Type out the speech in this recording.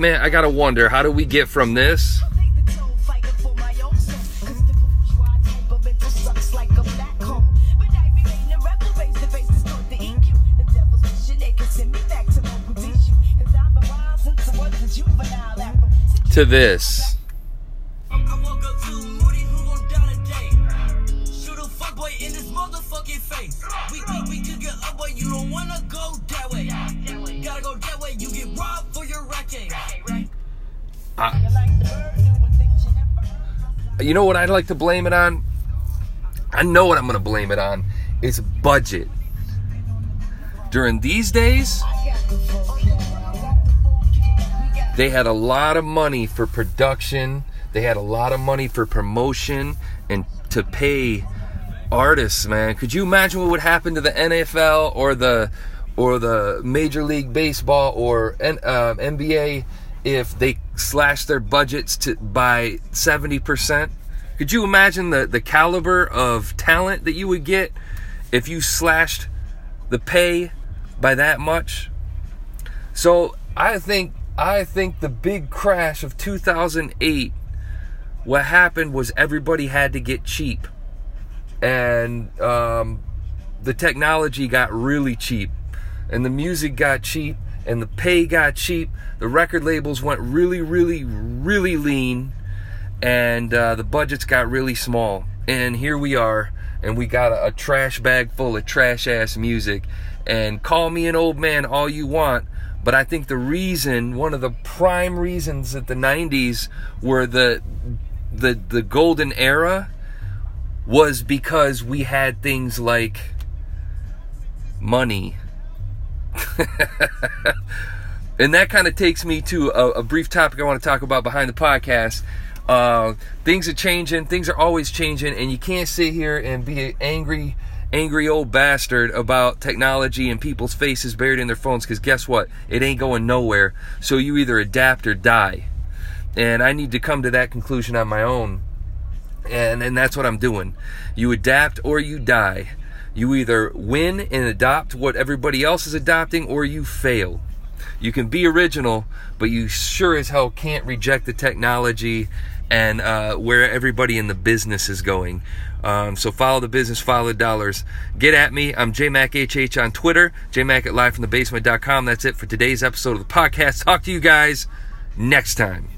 man, I gotta wonder, how do we get from this to this? You know what I'd like to blame it on? I know what I'm going to blame it on. It's budget. During these days, they had a lot of money for production, they had a lot of money for promotion and to pay artists, man. Could you imagine what would happen to the NFL or the or the Major League Baseball or uh, NBA if they slashed their budgets to by 70%? Could you imagine the, the caliber of talent that you would get if you slashed the pay by that much? So I think I think the big crash of 2008 what happened was everybody had to get cheap and um, the technology got really cheap and the music got cheap and the pay got cheap the record labels went really really really lean and uh, the budgets got really small. And here we are, and we got a, a trash bag full of trash ass music. And call me an old man all you want, but I think the reason, one of the prime reasons that the 90s were the the the golden era was because we had things like money. and that kind of takes me to a, a brief topic I want to talk about behind the podcast uh, things are changing. Things are always changing, and you can't sit here and be an angry, angry old bastard about technology and people's faces buried in their phones. Because guess what? It ain't going nowhere. So you either adapt or die. And I need to come to that conclusion on my own. And and that's what I'm doing. You adapt or you die. You either win and adopt what everybody else is adopting, or you fail. You can be original, but you sure as hell can't reject the technology and uh, where everybody in the business is going. Um, so follow the business, follow the dollars. Get at me. I'm JMacHH on Twitter, JMac at livefromthebasement.com. That's it for today's episode of the podcast. Talk to you guys next time.